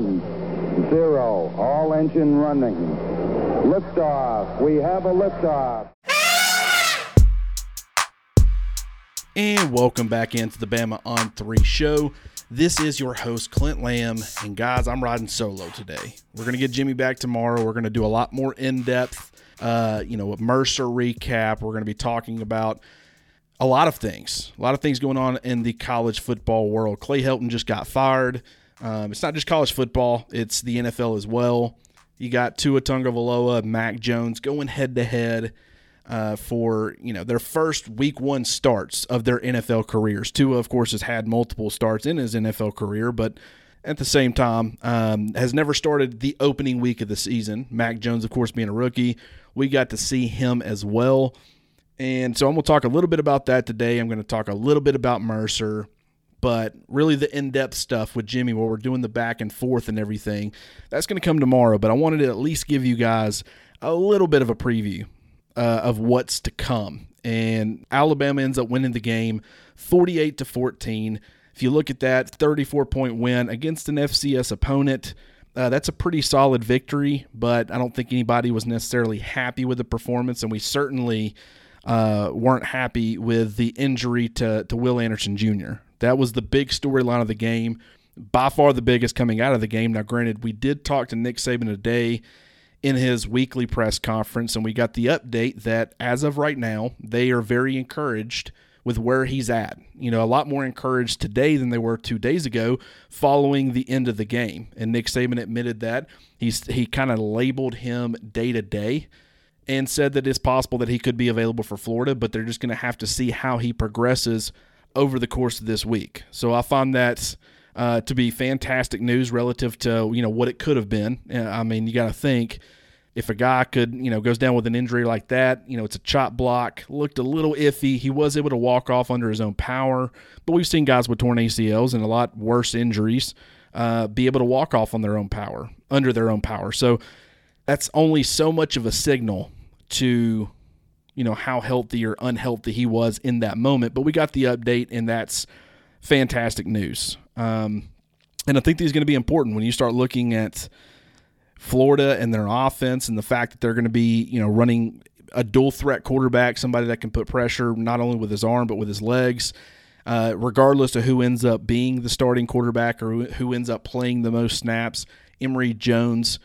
One, zero. All engine running. Liftoff. We have a liftoff. And welcome back into the Bama on 3 show. This is your host, Clint Lamb. And guys, I'm riding solo today. We're going to get Jimmy back tomorrow. We're going to do a lot more in depth, uh, you know, a Mercer recap. We're going to be talking about a lot of things, a lot of things going on in the college football world. Clay Helton just got fired. Um, it's not just college football, it's the NFL as well. You got Tua Tagovailoa, Mac Jones going head to head uh, for you know their first week one starts of their NFL careers. Tua, of course, has had multiple starts in his NFL career, but at the same time um, has never started the opening week of the season. Mac Jones, of course, being a rookie, we got to see him as well. And so I'm going to talk a little bit about that today. I'm going to talk a little bit about Mercer, but really the in depth stuff with Jimmy, where we're doing the back and forth and everything, that's going to come tomorrow. But I wanted to at least give you guys a little bit of a preview uh, of what's to come. And Alabama ends up winning the game 48 to 14. If you look at that 34 point win against an FCS opponent, uh, that's a pretty solid victory, but I don't think anybody was necessarily happy with the performance, and we certainly uh, weren't happy with the injury to, to Will Anderson Jr. That was the big storyline of the game, by far the biggest coming out of the game. Now, granted, we did talk to Nick Saban today in his weekly press conference, and we got the update that as of right now, they are very encouraged with where he's at. You know, a lot more encouraged today than they were two days ago following the end of the game. And Nick Saban admitted that. He's he kind of labeled him day to day and said that it's possible that he could be available for Florida, but they're just going to have to see how he progresses over the course of this week. So I find that uh, to be fantastic news relative to you know what it could have been. Uh, I mean, you got to think if a guy could you know goes down with an injury like that, you know it's a chop block, looked a little iffy. He was able to walk off under his own power, but we've seen guys with torn ACLs and a lot worse injuries uh, be able to walk off on their own power, under their own power. So that's only so much of a signal to you know how healthy or unhealthy he was in that moment. But we got the update, and that's fantastic news. Um, and I think these are going to be important when you start looking at Florida and their offense and the fact that they're going to be you know running a dual threat quarterback, somebody that can put pressure not only with his arm but with his legs. Uh, regardless of who ends up being the starting quarterback or who, ends up playing the most snaps, Emory Jones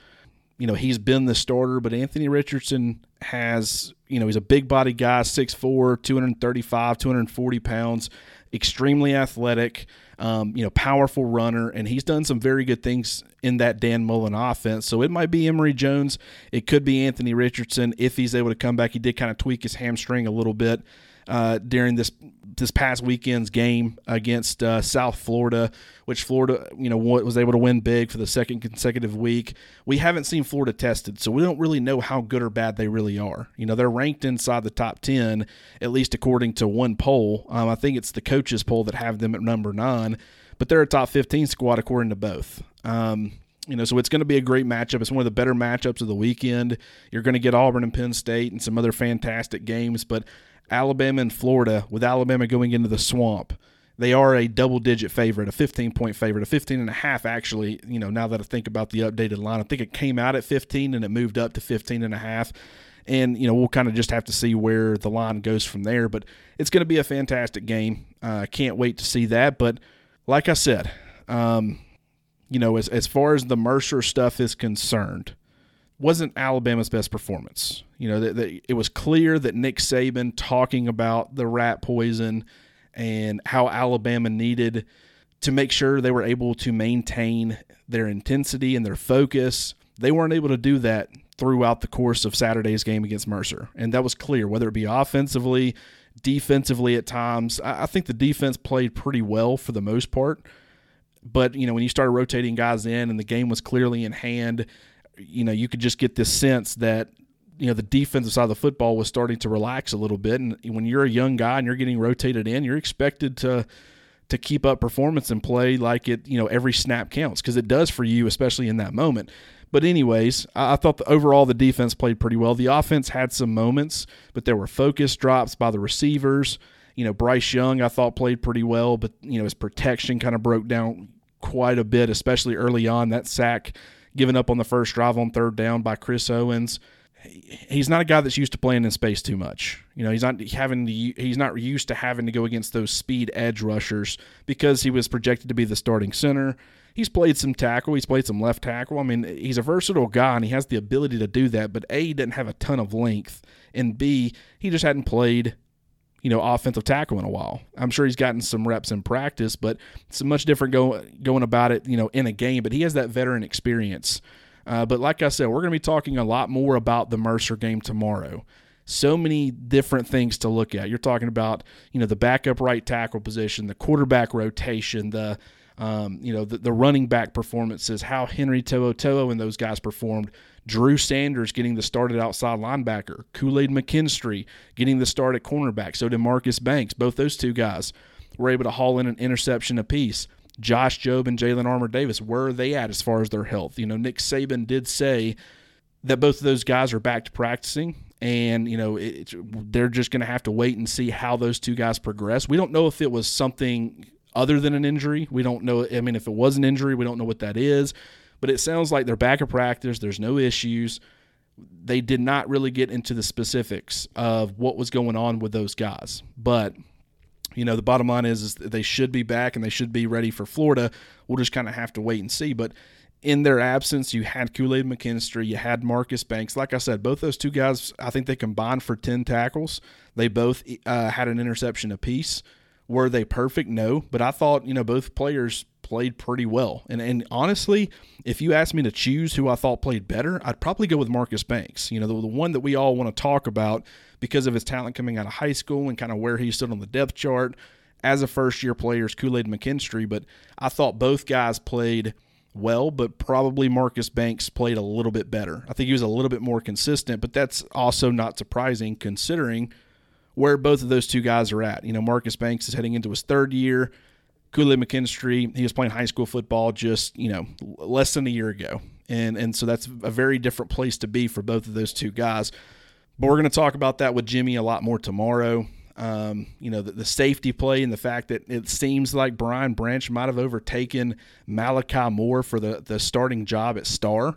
you know, he's been the starter, but Anthony Richardson has, you know, he's a big body guy, 6'4, 235, 240 pounds, extremely athletic, um, you know, powerful runner, and he's done some very good things in that Dan Mullen offense. So it might be Emory Jones. It could be Anthony Richardson if he's able to come back. He did kind of tweak his hamstring a little bit uh, during this this past weekend's game against uh, South Florida, which Florida, you know, was able to win big for the second consecutive week. We haven't seen Florida tested, so we don't really know how good or bad they really are. You know, they're ranked inside the top ten, at least according to one poll. Um, I think it's the coaches poll that have them at number nine, but they're a top fifteen squad according to both. Um, you know, so it's going to be a great matchup. It's one of the better matchups of the weekend. You're going to get Auburn and Penn State and some other fantastic games, but Alabama and Florida, with Alabama going into the swamp, they are a double digit favorite, a 15 point favorite, a 15 and a half actually, you know, now that I think about the updated line. I think it came out at 15 and it moved up to 15 and a half. And, you know, we'll kind of just have to see where the line goes from there. But it's going to be a fantastic game. I uh, can't wait to see that. But like I said, um, you know, as, as far as the Mercer stuff is concerned, wasn't Alabama's best performance. You know, that, it was clear that Nick Saban talking about the rat poison and how Alabama needed to make sure they were able to maintain their intensity and their focus. They weren't able to do that throughout the course of Saturday's game against Mercer. And that was clear, whether it be offensively, Defensively, at times, I think the defense played pretty well for the most part. But you know, when you started rotating guys in and the game was clearly in hand, you know, you could just get this sense that you know the defensive side of the football was starting to relax a little bit. And when you're a young guy and you're getting rotated in, you're expected to to keep up performance and play like it, you know, every snap counts because it does for you, especially in that moment. But anyways, I, thought the, overall the defense played pretty well. The offense had some moments, but there were focus drops by the receivers. You know, Bryce Young I thought played pretty well, but you know his protection kind of broke down quite a bit, especially early on. That sack given up on the first drive on third down by Chris Owens he's not a guy that's used to playing in space too much. You know, he's not having to, he's not used to having to go against those speed edge rushers because he was projected to be the starting center. He's played some tackle, he's played some left tackle. I mean, he's a versatile guy and he has the ability to do that, but A, he doesn't have a ton of length, and B, he just hadn't played you know, offensive tackle in a while. I'm sure he's gotten some reps in practice, but it's much different going going about it, you know, in a game. But he has that veteran experience uh, but like I said, we're going to be talking a lot more about the Mercer game tomorrow. So many different things to look at. You're talking about, you know, the backup right tackle position, the quarterback rotation, the um, you know, the, the, running back performances, how Henry To'oTo'o and those guys performed. Drew Sanders getting the start at outside linebacker. Kool Aid McKinstry getting the start at cornerback. So did Marcus Banks. Both those two guys were able to haul in an interception apiece. Josh Jobe and Jalyn Armour Davis, where are they at as far as their health? You know, Nick Saban did say that both of those guys are back to practicing, and you know it, they're just going to have to wait and see how those two guys progress. We don't know if it was something other than an injury. We don't know. I mean, if it was an injury, we don't know what that is. But it sounds like they're back at practice. There's no issues. They did not really get into the specifics of what was going on with those guys, but you know, the bottom line is, is they should be back and they should be ready for Florida. We'll just kind of have to wait and see. But in their absence, you had Kool Aid McKinstry, you had Marcus Banks. Like I said, both those two guys, I think they combined for 10 tackles. They both uh, had an interception apiece. Were they perfect? No. But I thought, you know, both players played pretty well. And and honestly, if you asked me to choose who I thought played better, I'd probably go with Marcus Banks. You know, the, the one that we all want to talk about because of his talent coming out of high school and kind of where he stood on the depth chart as a first year player is Kool Aid McKinstry. But I thought both guys played well, but probably Marcus Banks played a little bit better. I think he was a little bit more consistent, but that's also not surprising considering where both of those two guys are at. You know, Marcus Banks is heading into his third year. Aid McKinstry, he was playing high school football just, you know, less than a year ago. And, and so that's a very different place to be for both of those two guys. But we're going to talk about that with Jimmy a lot more tomorrow. Um, you know, the, the, safety play and the fact that it seems like Brian Branch might have overtaken Malachi Moore for the, the starting job at Star.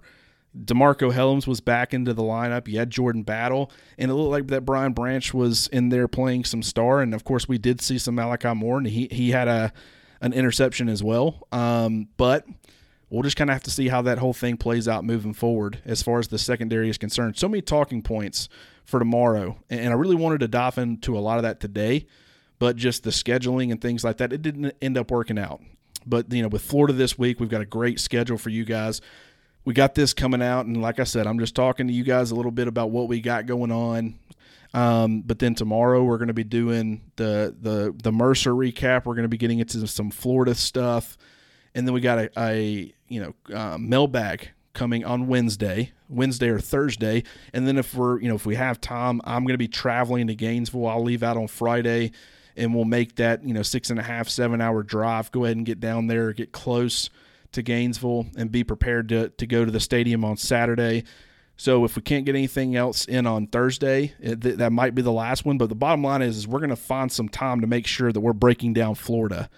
DeMarco Hellams was back into the lineup. You had Jordan Battle, and it looked like that Brian Branch was in there playing some star. And of course, we did see some Malachi Moore, and he he had a an interception as well. Um, but we'll just kind of have to see how that whole thing plays out moving forward as far as the secondary is concerned. So many talking points for tomorrow, and I really wanted to dive into a lot of that today, but just the scheduling and things like that, it didn't end up working out. But you know, with Florida this week, we've got a great schedule for you guys. We got this coming out, and like I said, I'm just talking to you guys a little bit about what we got going on. Um, but then tomorrow we're going to be doing the the the Mercer recap. We're going to be getting into some Florida stuff and then we got a, a you know uh, mailbag coming on Wednesday, Wednesday or Thursday, and then if we're you know if we have time, I'm going to be traveling to Gainesville. I'll leave out on Friday, and we'll make that you know six and a half seven hour drive. Go ahead and get down there, get close to Gainesville, and be prepared to to go to the stadium on Saturday. So if we can't get anything else in on Thursday, it, th- that might be the last one. But the bottom line is, is we're going to find some time to make sure that we're breaking down Florida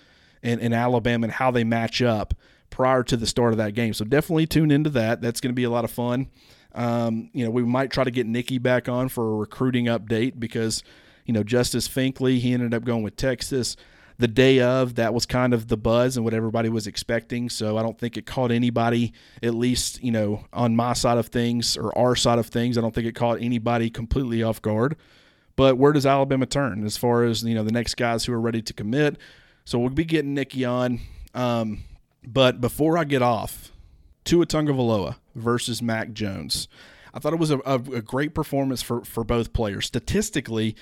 and, and Alabama and how they match up prior to the start of that game. So definitely tune into that. That's going to be a lot of fun. Um, you know, we might try to get Nikki back on for a recruiting update because, you know, Justice Finkley, he ended up going with Texas the day of. That was kind of the buzz and what everybody was expecting. So I don't think it caught anybody, at least, you know, on my side of things or our side of things, I don't think it caught anybody completely off guard. But where does Alabama turn as far as, you know, the next guys who are ready to commit? So we'll be getting Nikki on. Um, but before I get off, Tua Tagovailoa versus Mac Jones. I thought it was a, a, a, great performance for, for both players. Statistically,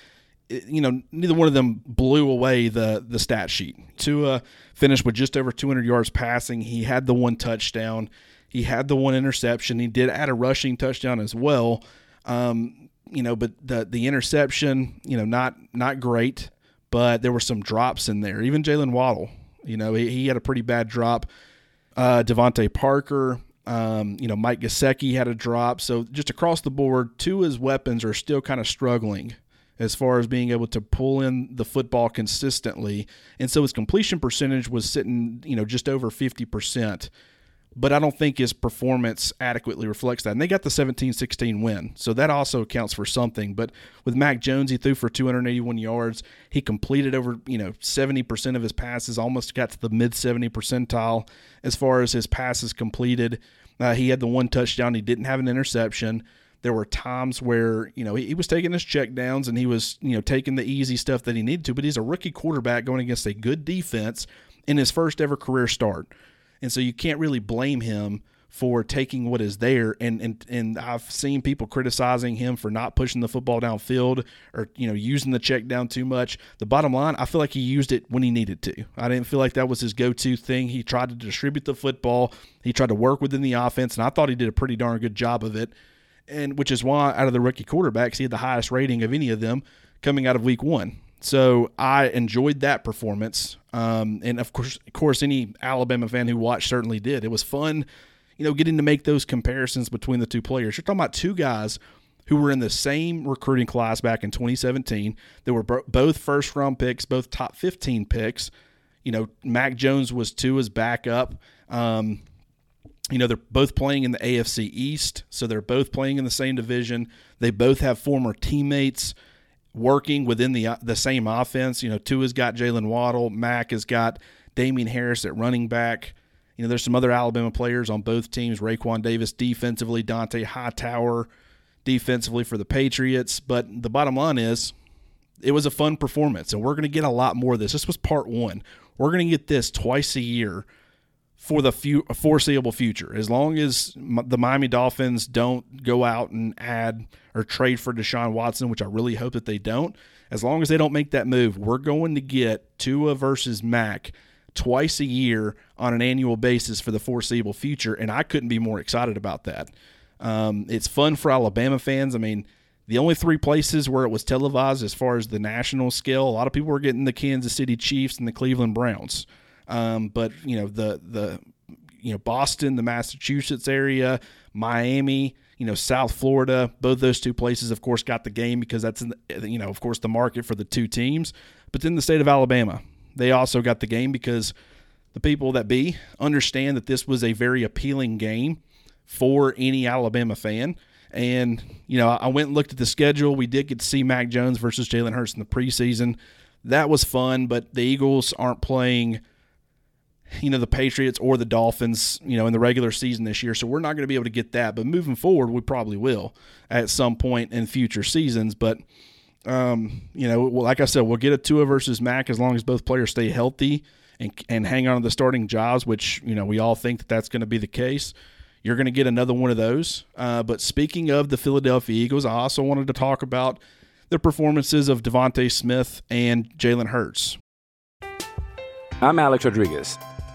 you know, neither one of them blew away the the stat sheet. Tua finished with just over 200 yards passing. He had the one touchdown. He had the one interception. He did add a rushing touchdown as well. Um, you know, but the the interception, you know, not not great, but there were some drops in there. Even Jaylen Waddle, you know, he, he had a pretty bad drop. Uh, DeVante Parker, um, you know, Mike Gesicki had a drop. So just across the board, Tua's weapons are still kind of struggling as far as being able to pull in the football consistently. And so his completion percentage was sitting, you know, just over 50%. But I don't think his performance adequately reflects that. And they got the 17 16 win. So that also accounts for something. But with Mac Jones, he threw for 281 yards. He completed over, you know, 70% of his passes, almost got to the mid 70 percentile as far as his passes completed. Uh, he had the one touchdown. He didn't have an interception. There were times where, you know, he, he was taking his check downs and he was, you know, taking the easy stuff that he needed to, but he's a rookie quarterback going against a good defense in his first ever career start. And so you can't really blame him for taking what is there. And and and I've seen people criticizing him for not pushing the football downfield or you know using the check down too much. The bottom line, I feel like he used it when he needed to. I didn't feel like that was his go-to thing. He tried to distribute the football. He tried to work within the offense, and I thought he did a pretty darn good job of it. And which is why out of the rookie quarterbacks, he had the highest rating of any of them coming out of week one. So I enjoyed that performance, um, and of course, of course, any Alabama fan who watched certainly did. It was fun, you know, getting to make those comparisons between the two players. You're talking about two guys who were in the same recruiting class back in 2017. They were both first round picks, both top 15 picks. You know, Mac Jones was Tua's backup. Um, you know, they're both playing in the AFC East, so they're both playing in the same division. They both have former teammates working within the the same offense. You know, Tua's got Jaylen Waddle, Mac has got Damien Harris at running back. You know, there's some other Alabama players on both teams. Raekwon Davis defensively, Dont'a Hightower defensively for the Patriots. But the bottom line is, it was a fun performance, and we're going to get a lot more of this. This was part one. We're going to get this twice a year for the few, foreseeable future. As long as the Miami Dolphins don't go out and add or trade for Deshaun Watson, which I really hope that they don't, as long as they don't make that move, we're going to get Tua versus Mac twice a year on an annual basis for the foreseeable future. And I couldn't be more excited about that. Um, it's fun for Alabama fans. I mean, the only three places where it was televised as far as the national scale, a lot of people were getting the Kansas City Chiefs and the Cleveland Browns. Um, but you know the the you know Boston, the Massachusetts area, Miami, you know South Florida, both those two places, of course, got the game because that's the, you know of course the market for the two teams. But then the state of Alabama, they also got the game because the people that be understand that this was a very appealing game for any Alabama fan. And, you know, I went and looked at the schedule. We did get to see Mac Jones versus Jalen Hurts in the preseason. That was fun, but the Eagles aren't playing – you know the Patriots or the Dolphins, you know, in the regular season this year. So we're not going to be able to get that, but moving forward, we probably will at some point in future seasons. But um, you know, like I said, we'll get a Tua versus Mac as long as both players stay healthy and and hang on to the starting jobs, which you know we all think that that's going to be the case. You're going to get another one of those. Uh, but speaking of the Philadelphia Eagles, I also wanted to talk about the performances of DeVonta Smith and Jalen Hurts. I'm Alex Rodriguez.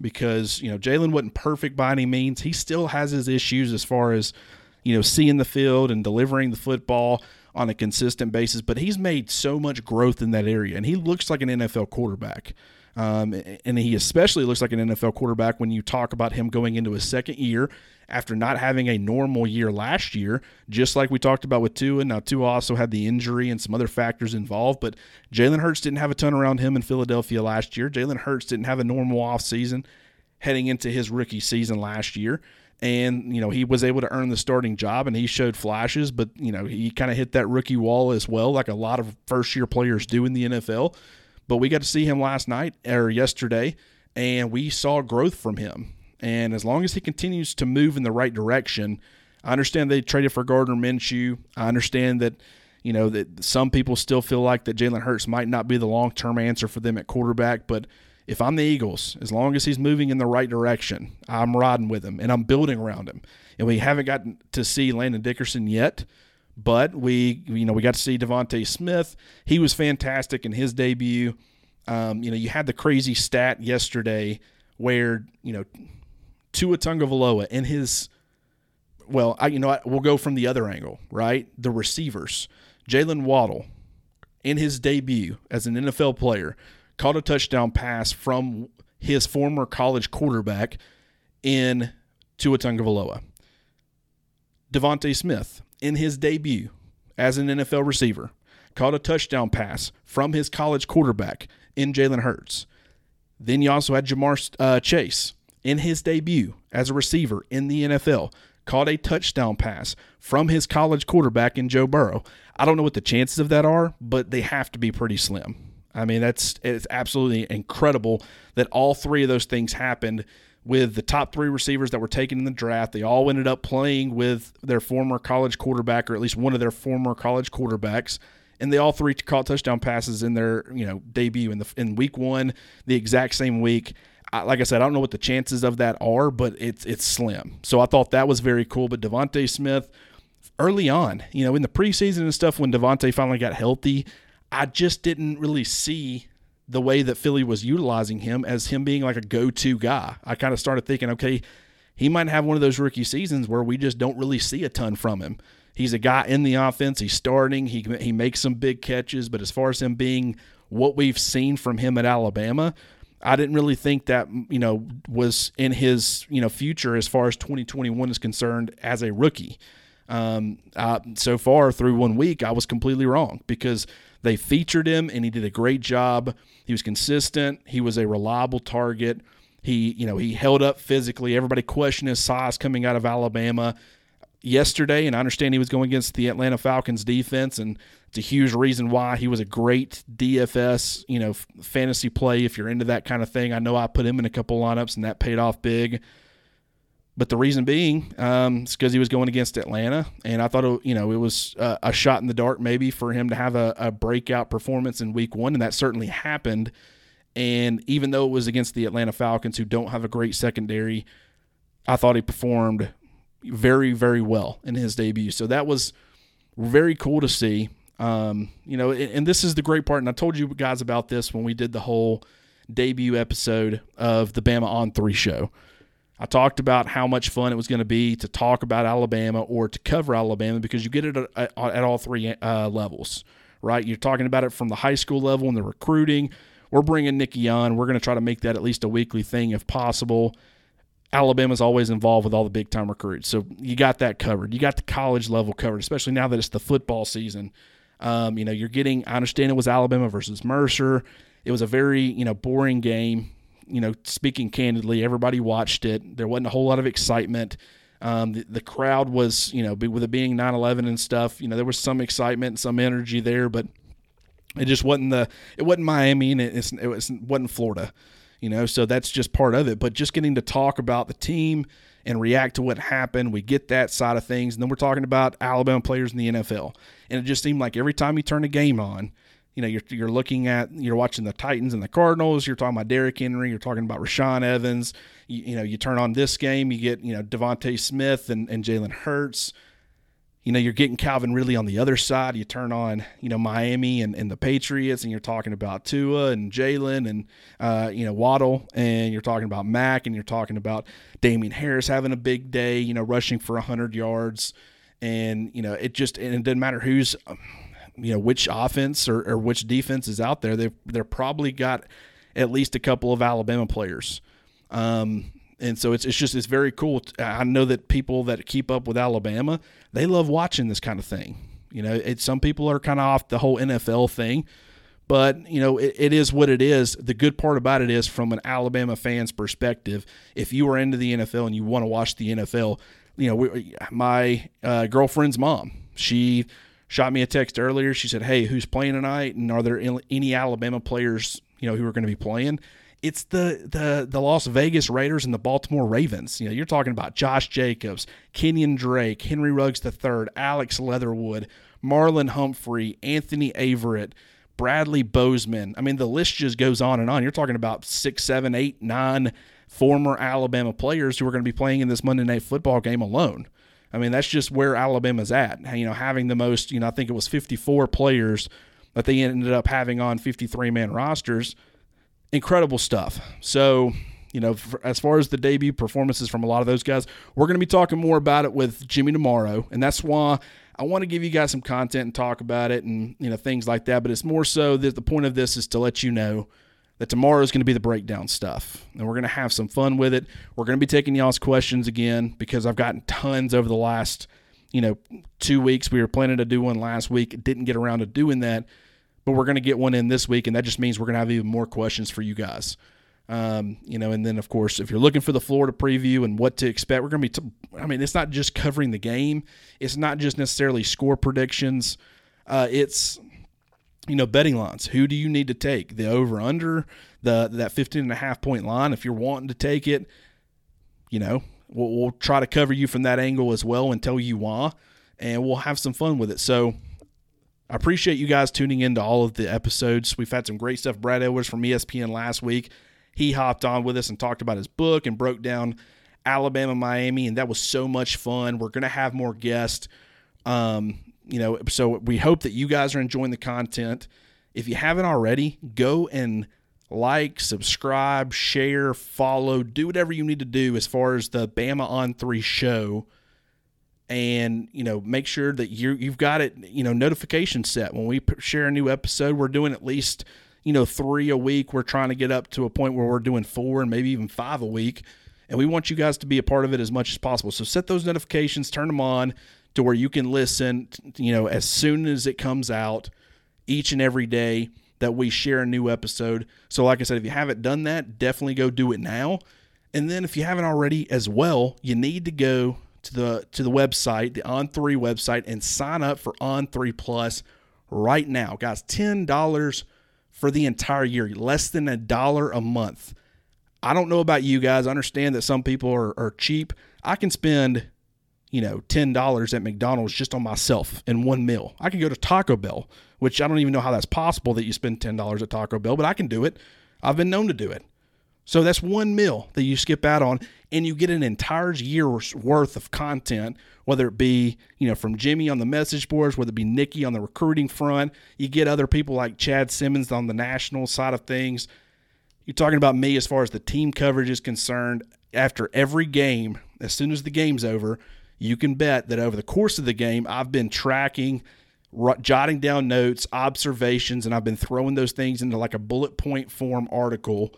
Because you know Jalen wasn't perfect by any means. He still has his issues as far as you know seeing the field and delivering the football on a consistent basis. But he's made so much growth in that area, and he looks like an NFL quarterback. Um, and he especially looks like an NFL quarterback when you talk about him going into his second year after not having a normal year last year, just like we talked about with Tua. Now, Tua also had the injury and some other factors involved, but Jalen Hurts didn't have a ton around him in Philadelphia last year. Jalen Hurts didn't have a normal offseason heading into his rookie season last year. And, you know, he was able to earn the starting job and he showed flashes, but, you know, he kind of hit that rookie wall as well, like a lot of first year players do in the NFL. But we got to see him last night or yesterday, and we saw growth from him. And as long as he continues to move in the right direction, I understand they traded for Gardner Minshew. I understand that you know that some people still feel like that Jalen Hurts might not be the long term answer for them at quarterback, but if I'm the Eagles, as long as he's moving in the right direction, I'm riding with him and I'm building around him. And we haven't gotten to see Landon Dickerson yet, but we you know we got to see DeVonta Smith. He was fantastic in his debut. Um, you know, you had the crazy stat yesterday where you know Tua Tagovailoa in his well, I, you know, I, we'll go from the other angle, right? The receivers, Jaylen Waddle, in his debut as an NFL player, caught a touchdown pass from his former college quarterback in Tua Tagovailoa. DeVonta Smith, in his debut as an NFL receiver, caught a touchdown pass from his college quarterback in Jalen Hurts. Then you also had Ja'Marr uh, Chase in his debut as a receiver in the NFL, caught a touchdown pass from his college quarterback in Joe Burrow. I don't know what the chances of that are, but they have to be pretty slim. I mean, that's it's absolutely incredible that all three of those things happened with the top three receivers that were taken in the draft. They all ended up playing with their former college quarterback, or at least one of their former college quarterbacks, and they all three caught touchdown passes in their you know debut in the in week one, the exact same week. I, like I said, I don't know what the chances of that are, but it's it's slim. So I thought that was very cool. But DeVonta Smith, early on, you know, in the preseason and stuff, when DeVonta finally got healthy, I just didn't really see the way that Philly was utilizing him as him being like a go-to guy. I kind of started thinking, okay, he might have one of those rookie seasons where we just don't really see a ton from him. He's a guy in the offense. He's starting. He he makes some big catches, but as far as him being what we've seen from him at Alabama, I didn't really think that you know was in his you know future as far as 2021 is concerned as a rookie. Um, uh, so far through one week, I was completely wrong because they featured him and he did a great job. He was consistent. He was a reliable target. He, you know, he held up physically. Everybody questioned his size coming out of Alabama yesterday, and I understand he was going against the Atlanta Falcons defense, and it's a huge reason why he was a great DFS, you know, fantasy play if you're into that kind of thing. I know I put him in a couple lineups, and that paid off big. But the reason being, um, it's because he was going against Atlanta, and I thought, it, you know, it was uh, a shot in the dark maybe for him to have a, a breakout performance in Week One, and that certainly happened. And even though it was against the Atlanta Falcons, who don't have a great secondary, I thought he performed very, very well in his debut. So that was very cool to see. Um, you know, and, and this is the great part. And I told you guys about this when we did the whole debut episode of the Bama on Three show. I talked about how much fun it was going to be to talk about Alabama or to cover Alabama because you get it at, at all three uh, levels, right? You're talking about it from the high school level and the recruiting. We're bringing Nikki on. We're going to try to make that at least a weekly thing if possible. Alabama's always involved with all the big time recruits. So you got that covered. You got the college level covered, especially now that it's the football season. Um, you know, you're getting, I understand it was Alabama versus Mercer. It was a very, you know, boring game you know, speaking candidly, everybody watched it. There wasn't a whole lot of excitement. Um, the, the, crowd was, you know, with it being 9/11 and stuff, you know, there was some excitement and some energy there, but it just wasn't the it wasn't Miami and it, it was, wasn't Florida, you know. So that's just part of it. But just getting to talk about the team and react to what happened, we get that side of things, and then we're talking about Alabama players in the NFL, and it just seemed like every time you turn a game on, you know, you're you're looking at you're watching the Titans and the Cardinals. You're talking about Derrick Henry. You're talking about Rashaan Evans. You, you know, you turn on this game, you get you know DeVonta Smith and and Jalen Hurts. You know, you're getting Calvin Ridley on the other side. You turn on you know Miami and, and the Patriots, and you're talking about Tua and Jaylen and uh, you know Waddle, and you're talking about Mac, and you're talking about Damien Harris having a big day. You know, rushing for hundred yards, and you know it just and it doesn't matter who's you know which offense or, or which defense is out there. They've they're probably got at least a couple of Alabama players. Um, and so it's, it's just it's very cool. I know that people that keep up with Alabama, they love watching this kind of thing. You know, it, some people are kind of off the whole NFL thing, but you know it, it is what it is. The good part about it is, from an Alabama fan's perspective, if you are into the NFL and you want to watch the NFL, you know, we, my uh, girlfriend's mom, she shot me a text earlier. She said, "Hey, who's playing tonight? And are there any Alabama players, you know, who are going to be playing?" It's the the the Las Vegas Raiders and the Baltimore Ravens. You know, you're talking about Josh Jacobs, Kenyan Drake, Henry Ruggs III, Alex Leatherwood, Marlon Humphrey, Anthony Averett, Bradley Bozeman. I mean, the list just goes on and on. You're talking about six, seven, eight, nine former Alabama players who are going to be playing in this Monday night football game alone. I mean, that's just where Alabama's at. You know, having the most, you know, I think it was 54 players that they ended up having on 53 man rosters. Incredible stuff. So, you know, as far as the debut performances from a lot of those guys, we're going to be talking more about it with Jimmy tomorrow. And that's why I want to give you guys some content and talk about it and, you know, things like that. But it's more so that the point of this is to let you know that tomorrow is going to be the breakdown stuff. And we're going to have some fun with it. We're going to be taking y'all's questions again because I've gotten tons over the last, you know, two weeks. We were planning to do one last week, didn't get around to doing that, but we're going to get one in this week. And that just means we're going to have even more questions for you guys. Um, you know, and then of course, if you're looking for the Florida preview and what to expect, we're going to be, t- I mean, it's not just covering the game, it's not just necessarily score predictions. Uh, it's you know, betting lines. Who do you need to take? The over under, the that 15 and a half point line. If you're wanting to take it, you know, we'll, we'll try to cover you from that angle as well and tell you why, and we'll have some fun with it. So I appreciate you guys tuning into all of the episodes. We've had some great stuff. Brad Edwards from ESPN last week, he hopped on with us and talked about his book and broke down Alabama, Miami, and that was so much fun. We're to have more guests. Um, you know, so we hope that you guys are enjoying the content. If you haven't already, go and like, subscribe, share, follow, do whatever you need to do as far as the Bama on 3 show. And you know make sure that you you've got it you know notification set. When we share a new episode we're doing at least you know 3 a week. We're trying to get up to a point where we're doing 4 and maybe even 5 a week. And we want you guys to be a part of it as much as possible. So set those notifications turn them on to where you can listen, you know, as soon as it comes out each and every day that we share a new episode. So, like I said, if you haven't done that, definitely go do it now. And then if you haven't already as well, you need to go to the to the website, the On3 website, and sign up for On3 Plus right now. Guys, $10 for the entire year, less than a dollar a month. I don't know about you guys. I understand that some people are, are cheap. I can spend you know, $10 at McDonald's just on myself in one meal. I can go to Taco Bell, which I don't even know how that's possible that you spend $10 at Taco Bell, but I can do it. I've been known to do it. So that's one meal that you skip out on, and you get an entire year's worth of content, whether it be, you know, from Jimmy on the message boards, whether it be Nikki on the recruiting front. You get other people like Chad Simmons on the national side of things. You're talking about me as far as the team coverage is concerned. After every game, as soon as the game's over, you can bet that over the course of the game, I've been tracking, jotting down notes, observations, and I've been throwing those things into like a bullet point form article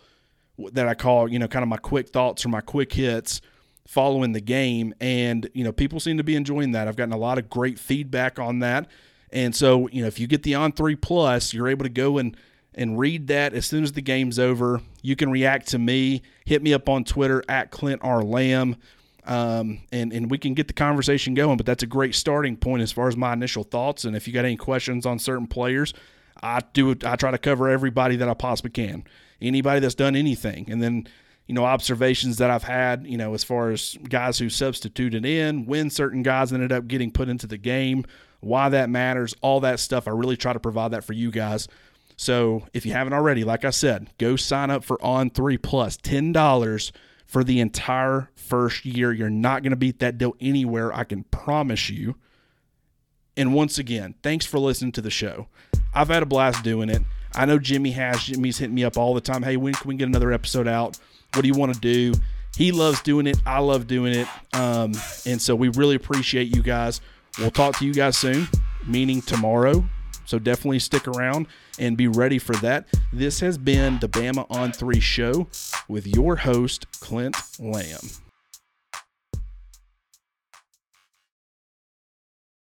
that I call, you know, kind of my quick thoughts or my quick hits following the game. And, you know, people seem to be enjoying that. I've gotten a lot of great feedback on that. And so, you know, if you get the on three plus, you're able to go and and read that as soon as the game's over. You can react to me. Hit me up on Twitter at Clint R. Lamb um, and and we can get the conversation going. But that's a great starting point as far as my initial thoughts. And if you got any questions on certain players, I do I try to cover everybody that I possibly can. Anybody that's done anything, and then you know observations that I've had, you know, as far as guys who substituted in, when certain guys ended up getting put into the game, why that matters, all that stuff. I really try to provide that for you guys. So if you haven't already, like I said, go sign up for On Three Plus, ten dollars for the entire first year. You're not going to beat that deal anywhere, I can promise you. And once again, thanks for listening to the show. I've had a blast doing it. I know Jimmy has. Jimmy's hitting me up all the time. Hey, when can we get another episode out? What do you want to do? He loves doing it. I love doing it. Um, and so we really appreciate you guys. We'll talk to you guys soon, meaning tomorrow. So definitely stick around and be ready for that. This has been the Bama on 3 show with your host, Clint Lamb.